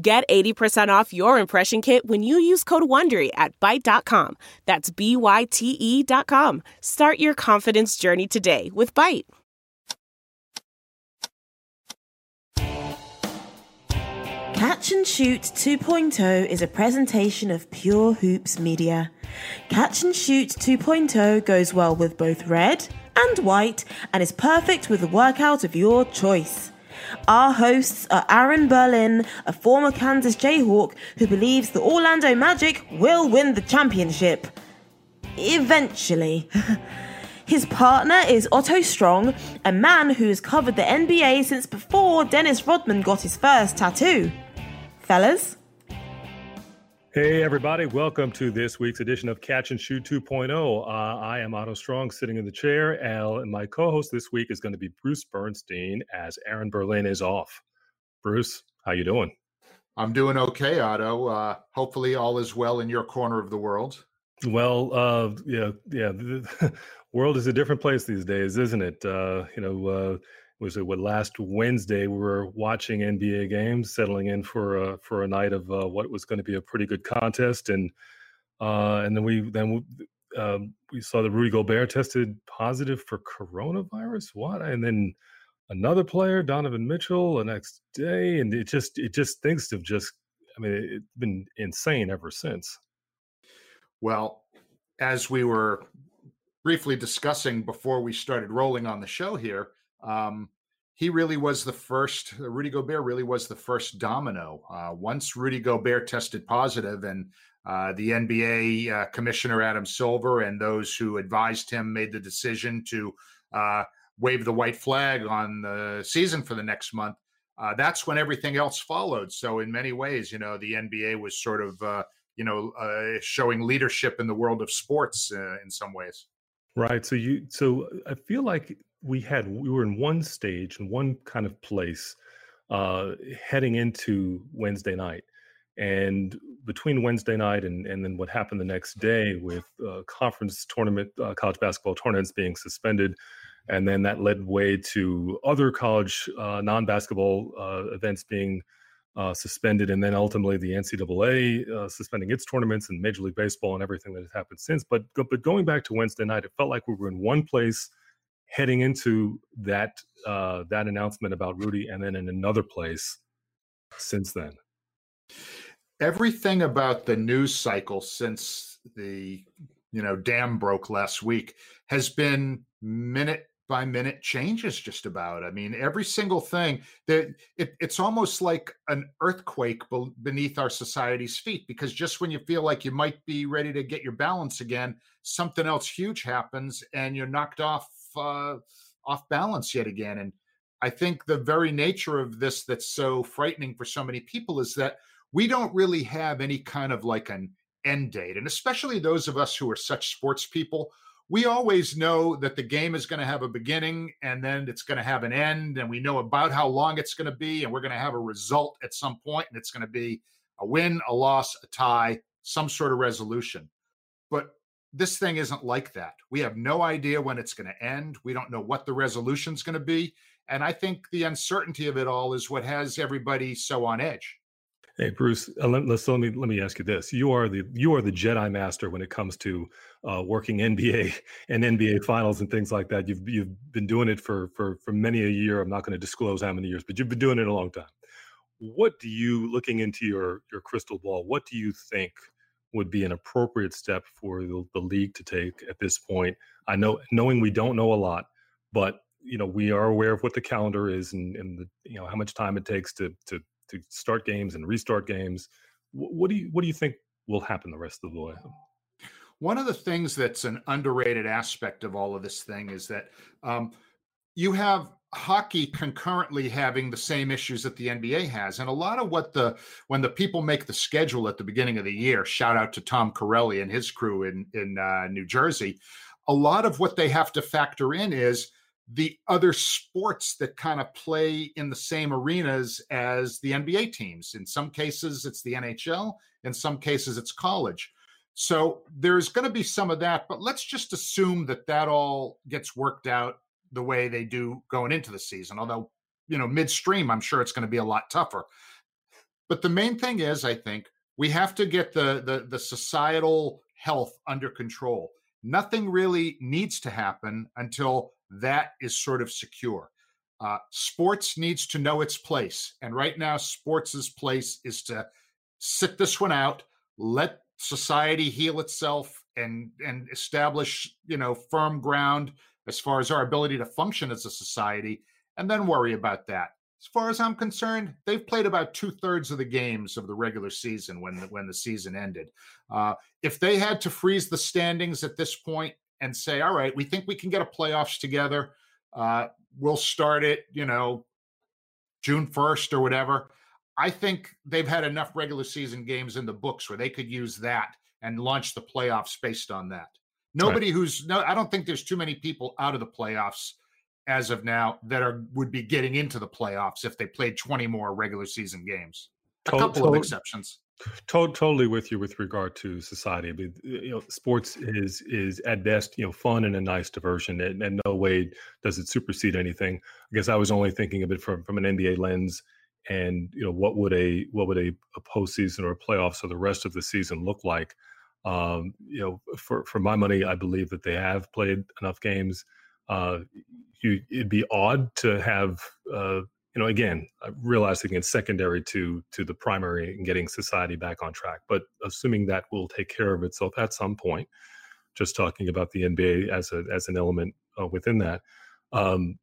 Get 80% off your impression kit when you use code WONDERY at Byte.com. That's B-Y-T-E dot com. Start your confidence journey today with Byte. Catch and Shoot 2.0 is a presentation of Pure Hoops Media. Catch and Shoot 2.0 goes well with both red and white and is perfect with the workout of your choice. Our hosts are Aaron Berlin, a former Kansas Jayhawk who believes the Orlando Magic will win the championship. Eventually. His partner is Otto Strong, a man who has covered the NBA since before Dennis Rodman got his first tattoo. Fellas? Hey, everybody. Welcome to this week's edition of Catch and Shoot 2.0. Uh, I am Otto Strong sitting in the chair, Al, and my co host this week is going to be Bruce Bernstein as Aaron Berlin is off. Bruce, how you doing? I'm doing okay, Otto. Uh, hopefully, all is well in your corner of the world. Well, uh, yeah, yeah. The world is a different place these days, isn't it? Uh, you know, uh, was it what last Wednesday we were watching NBA games, settling in for a for a night of uh, what was going to be a pretty good contest, and uh, and then we then uh, we saw that Rudy Gobert tested positive for coronavirus. What? And then another player, Donovan Mitchell, the next day, and it just it just things have just I mean it's been insane ever since. Well, as we were briefly discussing before we started rolling on the show here um, he really was the first. Uh, Rudy Gobert really was the first domino. Uh, once Rudy Gobert tested positive, and uh, the NBA uh, commissioner Adam Silver and those who advised him made the decision to uh, wave the white flag on the season for the next month. Uh, that's when everything else followed. So, in many ways, you know, the NBA was sort of, you know, showing leadership in the world of sports in some ways. Right. So you. So I feel like we had we were in one stage in one kind of place uh, heading into Wednesday night, and between Wednesday night and and then what happened the next day with uh, conference tournament uh, college basketball tournaments being suspended, and then that led way to other college uh, non basketball uh, events being. Uh, suspended, and then ultimately the NCAA suspending its tournaments and Major League Baseball and everything that has happened since. But but going back to Wednesday night, it felt like we were in one place heading into that uh, that announcement about Rudy, and then in another place since then. Everything about the news cycle since the you know dam broke last week has been minute by minute changes just about i mean every single thing that it, it's almost like an earthquake beneath our society's feet because just when you feel like you might be ready to get your balance again something else huge happens and you're knocked off uh, off balance yet again. And I think the very nature of this that's so frightening for so many people is that we don't really have any kind of like an end date. And especially those of us who are such sports people, we always know that the game is going to have a beginning and then it's going to have an end. And we know about how long it's going to be. And we're going to have a result at some point, and it's going to be a win, a loss, a tie, some sort of resolution. But this thing isn't like that. We have no idea when it's going to end. We don't know what the resolution is going to be. And I think the uncertainty of it all is what has everybody so on edge. Hey Bruce, uh, let, us let me let me ask you this: You are the you are the Jedi Master when it comes to uh, working NBA and NBA finals and things like that. You've you've been doing it for for for many a year. I'm not going to disclose how many years, but you've been doing it a long time. What do you, looking into your your crystal ball, what do you think would be an appropriate step for the, the league to take at this point. I know, knowing we don't know a lot, but you know we are aware of what the calendar is and, and the, you know how much time it takes to to to start games and restart games. What do you what do you think will happen the rest of the way? One of the things that's an underrated aspect of all of this thing is that um, you have hockey concurrently having the same issues that the NBA has. And a lot of what the when the people make the schedule at the beginning of the year, shout out to Tom Carelli and his crew in in uh, New Jersey, a lot of what they have to factor in is the other sports that kind of play in the same arenas as the NBA teams. In some cases, it's the NHL. In some cases, it's college. So there's going to be some of that, but let's just assume that that all gets worked out the way they do going into the season. Although, you know, midstream, I'm sure it's going to be a lot tougher. But the main thing is, I think we have to get the the, the societal health under control. Nothing really needs to happen until that is sort of secure. Uh, sports needs to know its place, and right now, sports's place is to sit this one out, let society heal itself, and and establish you know firm ground as far as our ability to function as a society, and then worry about that. As far as I'm concerned, they've played about two thirds of the games of the regular season when the, when the season ended. Uh, if they had to freeze the standings at this point and say, "All right, we think we can get a playoffs together," uh, we'll start it, you know, June first or whatever. I think they've had enough regular season games in the books where they could use that and launch the playoffs based on that. Nobody right. who's no, I don't think there's too many people out of the playoffs as of now that are would be getting into the playoffs if they played 20 more regular season games. A couple to- of exceptions. To- totally with you with regard to society. I mean, you know, sports is is at best, you know, fun and a nice diversion, and, and no way does it supersede anything. I guess I was only thinking of it from from an NBA lens, and you know, what would a what would a, a postseason or a playoffs or the rest of the season look like? Um, you know, for for my money, I believe that they have played enough games. Uh, you, it'd be odd to have, uh, you know, again, realizing it's secondary to to the primary and getting society back on track. But assuming that will take care of itself at some point, just talking about the NBA as a as an element uh, within that, um,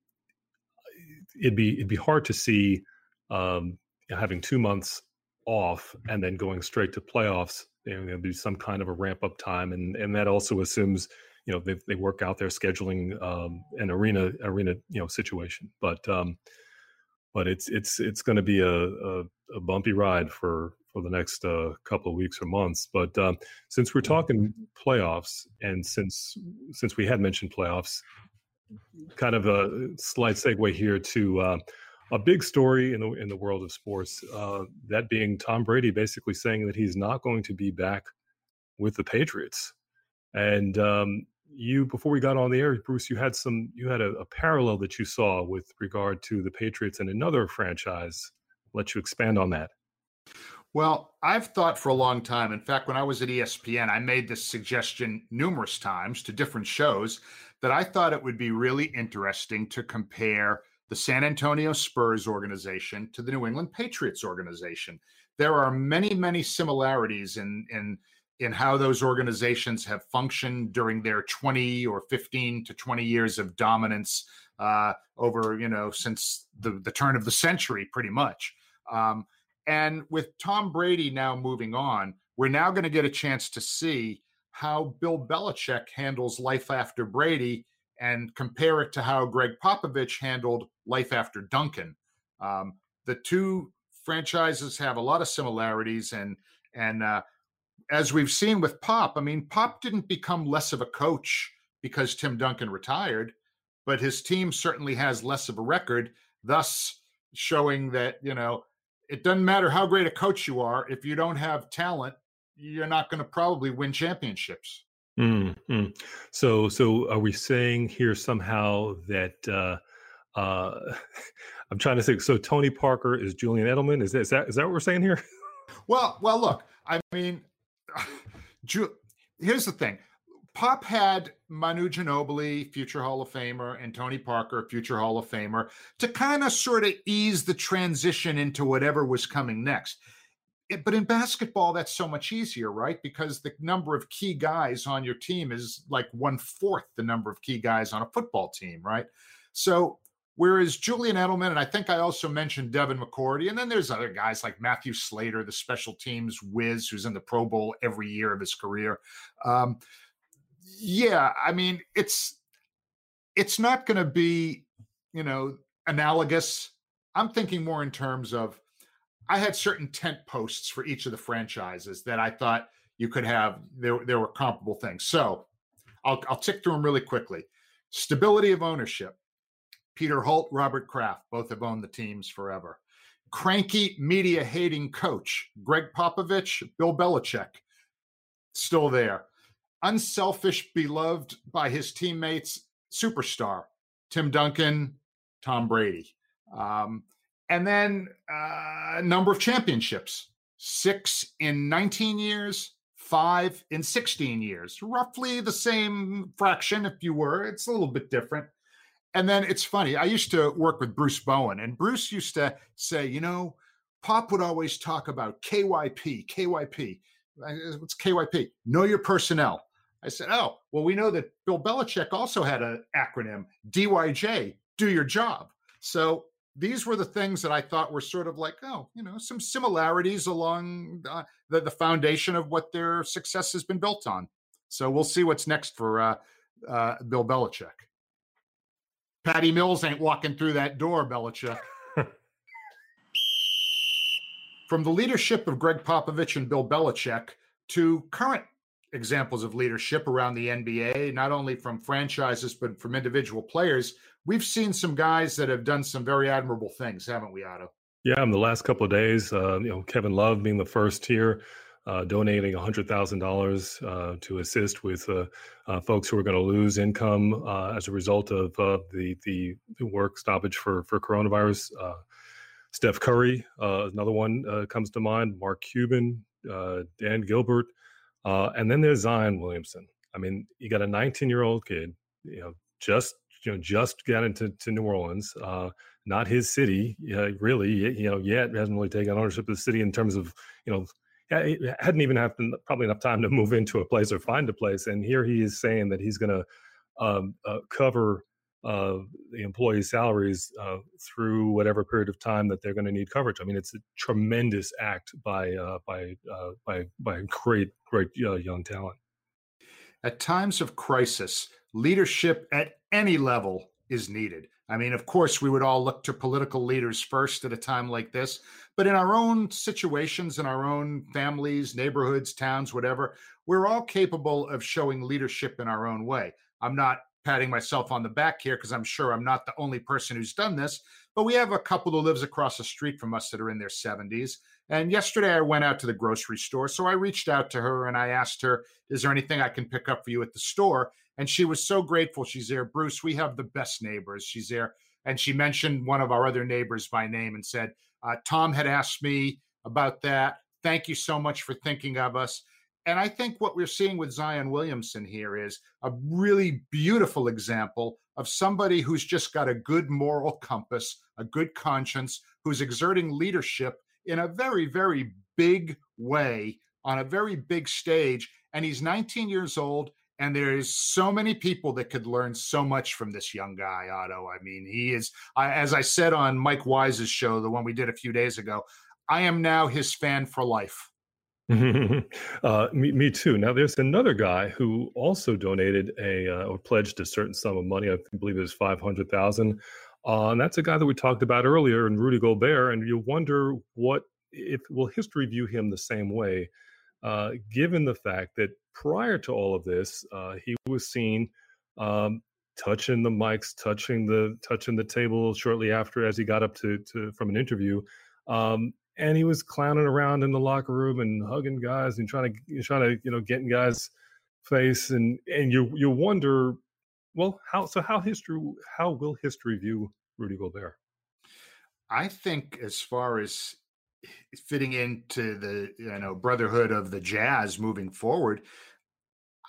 it'd be it'd be hard to see um, having two months off and then going straight to playoffs you know, there'll be some kind of a ramp up time, and and that also assumes you know they they work out their scheduling um, an arena arena you know situation. But um, but it's it's it's going to be a, a, a bumpy ride for for the next uh, couple of weeks or months. But um, since we're talking playoffs, and since since we had mentioned playoffs, kind of a slight segue here to. Uh, a big story in the in the world of sports. Uh, that being Tom Brady basically saying that he's not going to be back with the Patriots. And um, you, before we got on the air, Bruce, you had some you had a, a, parallel that you saw with regard to the Patriots and another franchise. I'll let you expand on that. Well, I've thought for a long time. In fact, when I was at ESPN, I made this suggestion numerous times to different shows that I thought it would be really interesting to compare the San Antonio Spurs organization to the New England Patriots organization. There are many, many similarities in in in how those organizations have functioned during their 20 or 15 to 20 years of dominance uh, over, you know, since the, the turn of the century, pretty much. Um, and with Tom Brady now moving on, we're now going to get a chance to see how Bill Belichick handles life after Brady and compare it to how Gregg Popovich handled life after Duncan. Um, the two franchises have a lot of similarities, and and uh, as we've seen with Pop, I mean, Pop didn't become less of a coach because Tim Duncan retired, but his team certainly has less of a record, thus showing that you know it doesn't matter how great a coach you are if you don't have talent, you're not going to probably win championships. Mm-hmm. So, so are we saying here somehow that uh, uh, I'm trying to think? So, Tony Parker is Julian Edelman. Is that is that, is that what we're saying here? Well, well, look. I mean, Ju- here's the thing. Pop had Manu Ginobili, future Hall of Famer, and Tony Parker, future Hall of Famer, to kind of sort of ease the transition into whatever was coming next it, but in basketball, that's so much easier, right? Because the number of key guys on your team is like one fourth the number of key guys on a football team, right? So, whereas Julian Edelman, and I think I also mentioned Devin McCourty, and then there's other guys like Matthew Slater, the special teams whiz, who's in the Pro Bowl every year of his career. Um, yeah, I mean, it's it's not going to be you know, analogous. I'm thinking more in terms of I had certain tent posts for each of the franchises that I thought you could have. There, there were comparable things. So I'll, I'll tick through them really quickly. Stability of ownership. Peter Holt, Robert Kraft, both have owned the teams forever. Cranky, media hating coach, Gregg Popovich, Bill Belichick, still there. Unselfish, beloved by his teammates, superstar, Tim Duncan, Tom Brady. Um, and then uh, a number of championships six in 19 years, five in 16 years, roughly the same fraction, if you were. It's a little bit different. And then it's funny, I used to work with Bruce Bowen, and Bruce used to say, you know, Pop would always talk about KYP, KYP. What's KYP? Know your personnel. I said, oh, well, we know that Bill Belichick also had an acronym, DYJ, do your job. So these were the things that I thought were sort of like, oh, you know, some similarities along uh, the, the foundation of what their success has been built on. So we'll see what's next for uh, uh, Bill Belichick. Patty Mills ain't walking through that door, Belichick. From the leadership of Gregg Popovich and Bill Belichick to current examples of leadership around the NBA, not only from franchises, but from individual players, we've seen some guys that have done some very admirable things, haven't we, Otto? Yeah, in the last couple of days, uh, you know, Kevin Love being the first here, uh, donating $100,000 uh, to assist with uh, uh, folks who are going to lose income as a result of the, the, the work stoppage for for coronavirus. Steph Curry, another one comes to mind. Mark Cuban, Dan Gilbert, and then there's Zion Williamson. I mean, you got a 19 year old kid, you know, just you know just got into to New Orleans, uh, not his city, uh, really. You know, yet hasn't really taken ownership of the city in terms of you know hadn't even had probably enough time to move into a place or find a place. And here he is saying that he's going to um, uh, cover uh, the employees' salaries uh, through whatever period of time that they're going to need coverage. I mean, it's a tremendous act by uh, by uh, by by great great uh, young talent. At times of crisis, leadership at any level is needed. I mean, of course, we would all look to political leaders first at a time like this, but in our own situations, in our own families, neighborhoods, towns, whatever, we're all capable of showing leadership in our own way. I'm not patting myself on the back here because I'm sure I'm not the only person who's done this, but we have a couple who lives across the street from us that are in their 70s. And yesterday I went out to the grocery store. So I reached out to her and I asked her, Is there anything I can pick up for you at the store? And she was so grateful. She's there. Bruce, we have the best neighbors. She's there. And she mentioned one of our other neighbors by name and said, uh, Tom had asked me about that. Thank you so much for thinking of us. And I think what we're seeing with Zion Williamson here is a really beautiful example of somebody who's just got a good moral compass, a good conscience, who's exerting leadership in a very, very big way on a very big stage. And he's 19 years old and there's so many people that could learn so much from this young guy, Otto. I mean, he is, as I said on Mike Wise's show, the one we did a few days ago, I am now his fan for life. uh, me, me, too. Now, there's another guy who also donated a uh, or pledged a certain sum of money. I believe it was five hundred thousand, uh, and that's a guy that we talked about earlier, and Rudy Gobert. And you wonder what if will history view him the same way, uh, given the fact that prior to all of this, uh, he was seen um, touching the mics, touching the touching the table shortly after as he got up to, to from an interview. Um, and he was clowning around in the locker room and hugging guys and trying to trying to you know get in guys' face and and you you wonder, well, how so? How history? How will history view Rudy Gobert? I think as far as fitting into the you know brotherhood of the Jazz moving forward.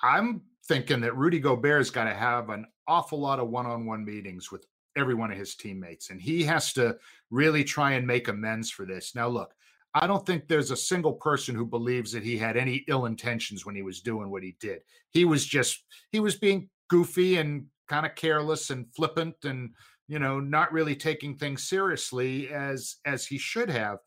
I'm thinking that Rudy Gobert's got to have an awful lot of one-on-one meetings with every one of his teammates, and he has to really try and make amends for this. Now, look, I don't think there's a single person who believes that he had any ill intentions when he was doing what he did. He was just he was being goofy and kind of careless and flippant and you know not really taking things seriously as as he should have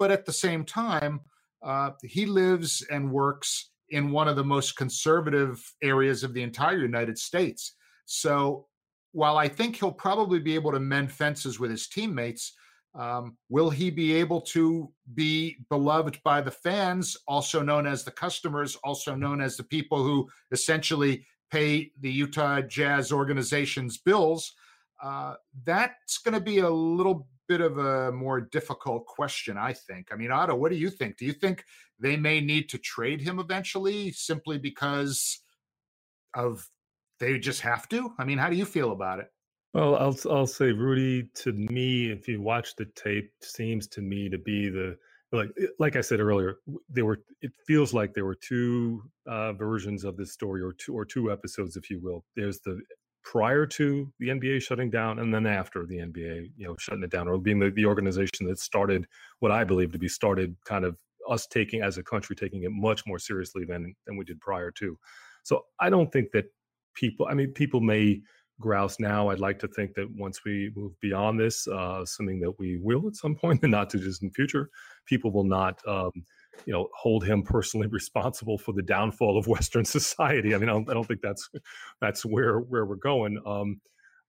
but at the same time, uh, he lives and works in one of the most conservative areas of the entire United States. So while I think he'll probably be able to mend fences with his teammates, um, will he be able to be beloved by the fans, also known as the customers, also known as the people who essentially pay the Utah Jazz organization's bills? Uh, that's going to be a little bit of a more difficult question, I think. I mean, Otto, what do you think? Do you think they may need to trade him eventually simply because of they just have to? I mean, how do you feel about it? Well, I'll I'll say Rudy to me, if you watch the tape, seems to me to be the like like I said earlier, there were it feels like there were two uh, versions of this story, or two or two episodes, if you will. There's the prior to the NBA shutting down, and then after the NBA, you know, shutting it down, or being the, the organization that started what I believe to be started kind of us taking as a country taking it much more seriously than than we did prior to. So I don't think that people. I mean, people may grouse now. I'd like to think that once we move beyond this, uh, assuming that we will at some and in the not too distant future, people will not, um, you know, hold him personally responsible for the downfall of Western society. I mean, I don't, I don't think that's that's where where we're going. Um,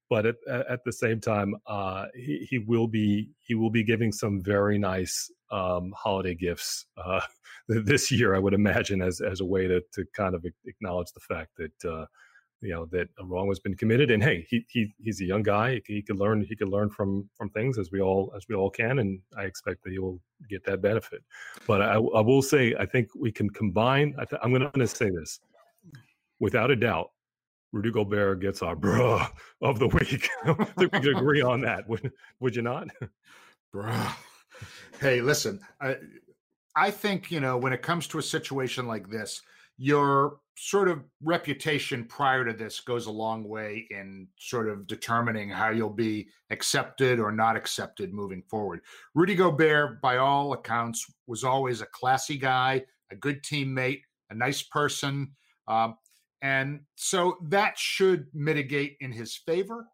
but at, at the same time, uh, he, he will be he will be giving some very nice um, holiday gifts uh, this year, I would imagine, as as a way to to kind of acknowledge the fact that uh, you know that a wrong has been committed and hey he, he he's a young guy. He could learn he could learn from from things as we all as we all can and i expect that he will get that benefit. But i, I will say i think we can combine I i'm going to say this. Without a doubt rudy gobert gets our bruh of the week. I think we could agree on that. Would, would you not? Bruh. Hey listen I, I think you know when it comes to a situation like this your sort of reputation prior to this goes a long way in sort of determining how you'll be accepted or not accepted moving forward. Rudy Gobert, by all accounts, was always a classy guy, a good teammate, a nice person. Um, and so that should mitigate in his favor.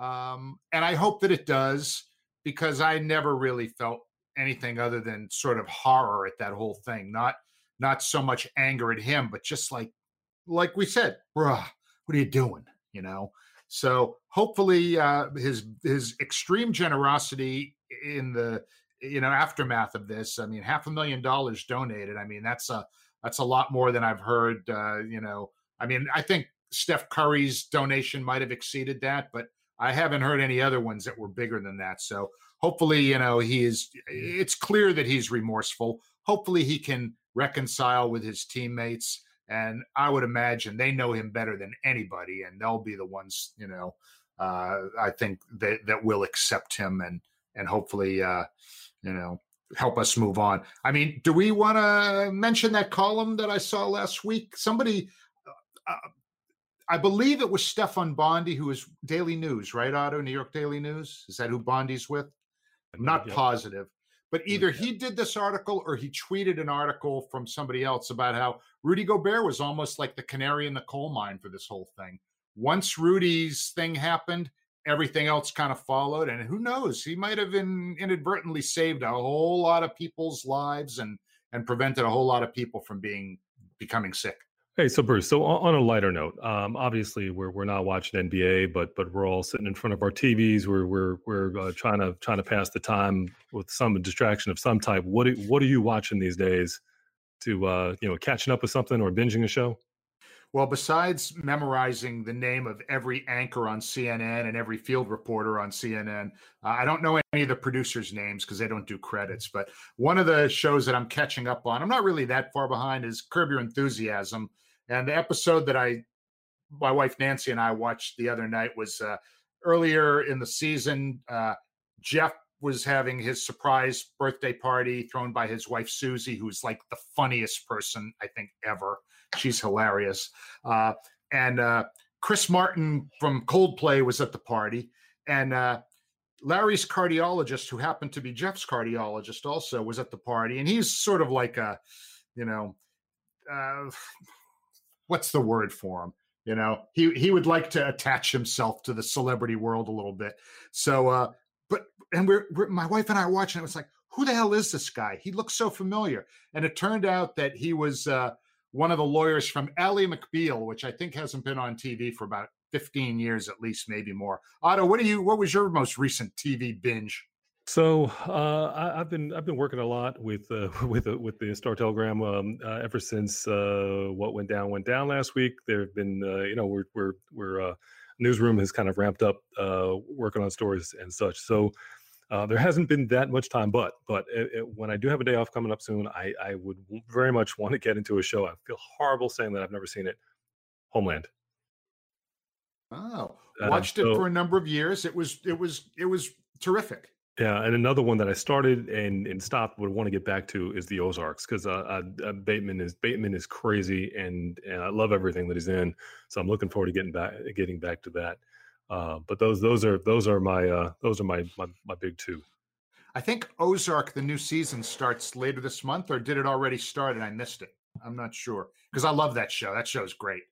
Um, and I hope that it does because I never really felt anything other than sort of horror at that whole thing. Not not so much anger at him, but just like like we said, bruh, what are you doing? You know. So hopefully, uh, his his extreme generosity in the you know aftermath of this. I mean, half a million dollars donated. I mean, that's a that's a lot more than I've heard. Uh, you know, I mean, I think Steph Curry's donation might have exceeded that, but I haven't heard any other ones that were bigger than that. So hopefully, you know, he is. It's clear that he's remorseful. Hopefully, he can reconcile with his teammates and I would imagine they know him better than anybody, and they'll be the ones, you know, uh, I think that that will accept him and and hopefully, uh, you know, help us move on. I mean, do we want to mention that column that I saw last week? Somebody, uh, uh, I believe it was Stefan Bondy, who is Daily News, right? Otto, New York Daily News. Is that who Bondy's with? I'm not positive. But oh, either he did this article or he tweeted an article from somebody else about how Rudy Gobert was almost like the canary in the coal mine for this whole thing. Once Rudy's thing happened, everything else kind of followed. And who knows, he might have in, inadvertently saved a whole lot of people's lives and and prevented a whole lot of people from being becoming sick. Hey, so Bruce. So on a lighter note, um, obviously we're we're not watching NBA, but but we're all sitting in front of our TVs. We're we're we're uh, trying to trying to pass the time with some distraction of some type. What what are you watching these days to uh, you know catching up with something or binging a show? Well, besides memorizing the name of every anchor on CNN and every field reporter on CNN, uh, I don't know any of the producers' names because they don't do credits. But one of the shows that I'm catching up on, I'm not really that far behind, is Curb Your Enthusiasm. And the episode that I, my wife Nancy and I watched the other night was uh, earlier in the season. Uh, Jeff was having his surprise birthday party thrown by his wife Susie, who's like the funniest person I think ever. She's hilarious. Uh, and uh, Chris Martin from Coldplay was at the party, and uh, Larry's cardiologist, who happened to be Jeff's cardiologist, also was at the party, and he's sort of like a, you know, uh, what's the word for him? You know, he he would like to attach himself to the celebrity world a little bit. So, uh, but and we're, we're my wife and I watching. It was like, who the hell is this guy? He looks so familiar. And it turned out that he was uh, one of the lawyers from Ally McBeal, which I think hasn't been on TV for about 15 years at least, maybe more. Otto, what do you? What was your most recent TV binge? So uh, I, have been I've been working a lot with uh, with uh, with the Star Telegram um, uh, ever since uh, what went down went down last week. There have been uh, you know we're we're we're newsroom has kind of ramped up working on stories and such. So there hasn't been that much time, but but it, it, when I do have a day off coming up soon, I I would very much want to get into a show. I feel horrible saying that I've never seen it. Homeland. Oh, watched so, it for a number of years. It was it was it was terrific. Yeah, and another one that I started and and stopped would want to get back to is the Ozarks because uh, uh, Bateman is Bateman is crazy and and I love everything that he's in. So I'm looking forward to getting back getting back to that. Uh, but those those are those are my uh, those are my, my my big two. I think Ozark the new season starts later this month, or did it already start and I missed it? I'm not sure because I love that show. That show's great.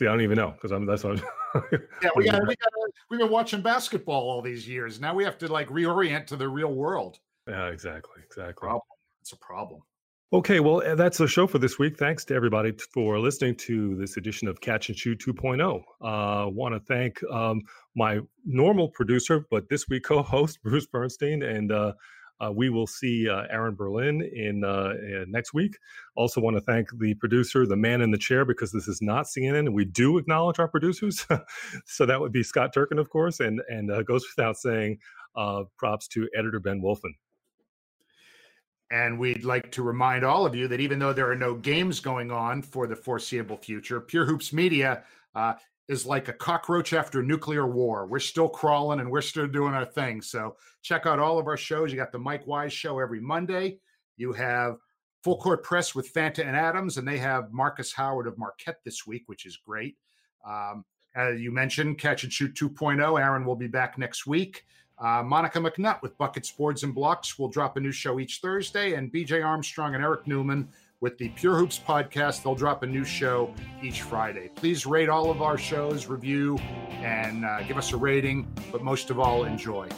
Yeah, I don't even know because I'm that's what. yeah, we got we got we've been watching basketball all these years. Now we have to like reorient to the real world. Yeah, exactly, exactly. Problem. It's a problem. Okay, well, eh, that's the show for this week. Thanks to everybody for listening to this edition of Catch and Shoot 2.0. Uh, Want to thank um, my normal producer, but this week co-host Bruce Bernstein, and uh, uh, we will see uh, Aaron Berlin in uh, next week. Also, want to thank the producer, the man in the chair, because this is not CNN, and we do acknowledge our producers. so that would be Scott Turkin, of course, and and uh, goes without saying, props to editor Ben Wolfen. And we'd like to remind all of you that even though there are no games going on for the foreseeable future, Pure Hoops Media uh, is like a cockroach after nuclear war. We're still crawling and we're still doing our thing. So check out all of our shows. You got the Mike Wise show every Monday. You have Full Court Press with Fanta and Adams, and they have Marcus Howard of Marquette this week, which is great. Um, as you mentioned, Catch and Shoot 2.0. Aaron will be back next week. Uh, Monica McNutt with Buckets, Boards, and Blocks will drop a new show each Thursday, and BJ Armstrong and Eric Newman with the Pure Hoops podcast. They'll drop a new show each Friday. Please rate all of our shows, review, and uh, give us a rating, but most of all, enjoy.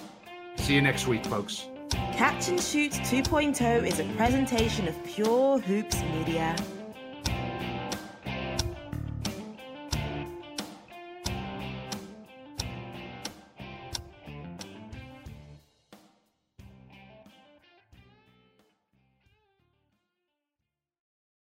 See you next week, folks. Catch and Shoot 2.0 is a presentation of Pure Hoops Media.